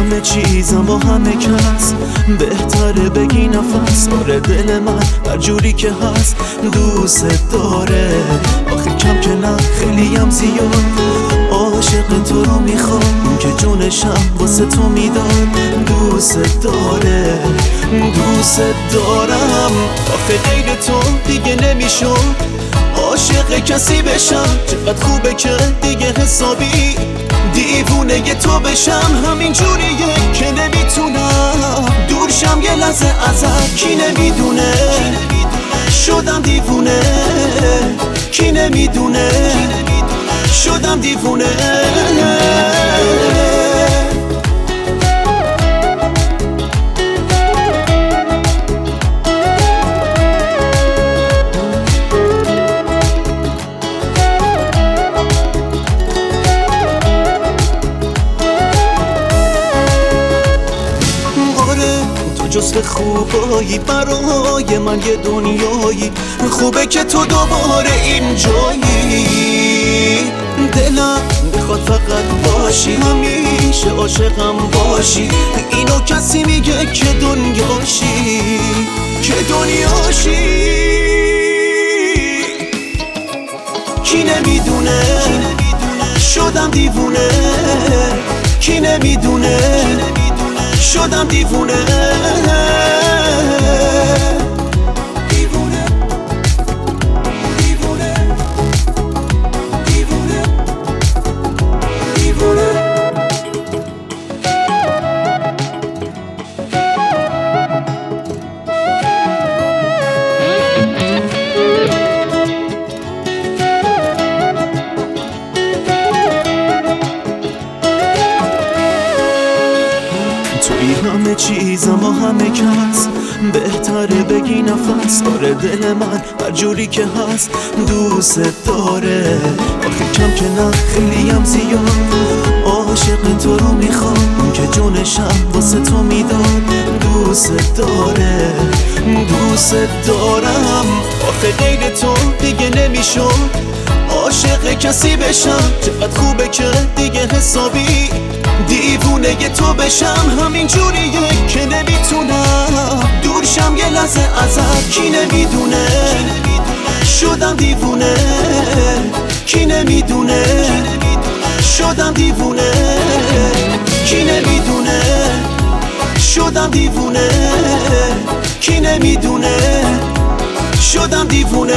همه چیزم با همه کس. بهتره بگی نفس. آره دل من هر جوری که هست دوست داره. آخه کم که نه خیلی هم زیاد. عاشق تو رو می‌خوام که جونشم واسه تو می‌داد دوست داره دوست دارم. آخه غیر تو دیگه نمی‌شد عاشق کسی بشم. چقدر خوبه که دیگه حسابی. دیوونه تو بشم همین جوریه که نمی‌تونم. دورشم یه لحظه ازت کی نمی‌دونه؟ شدم دیوونه کی نمی‌دونه؟ شدم دیوونه. جزو خوبایی برای من یه دنیایی. خوبه که تو دوباره اینجایی دلم می‌خواد فقط باشی همیشه عاشقم باشی. اینو کسی میگه که دنیاشی که دنیاشی. کی نمی‌دونه؟ شدم دیوونه. کی نمی‌دونه؟ شدم دیوونه. توی همه چیزم و همه کس. بهتره بگی نفس. آره دل من هر جوری که هست دوست داره. آخه کم که نه خیلی هم زیاد. عاشق تو رو می‌خوام که جونشم واسه تو می‌داد دوست داره دوست دارم. آخه غیر تو دیگه نمی‌شد. عاشق کسی بشم چقدر خوبه که دیگه حسابی دیوونه تو بشم همین جوریه که نمی‌تونم. دورشم یه لحظه ازت کی نمی‌دونه؟ شدم دیوونه. کی نمی‌دونه؟ شدم دیوونه. کی نمی‌دونه؟ شدم دیوونه. کی نمی‌دونه؟ شدم دیوونه.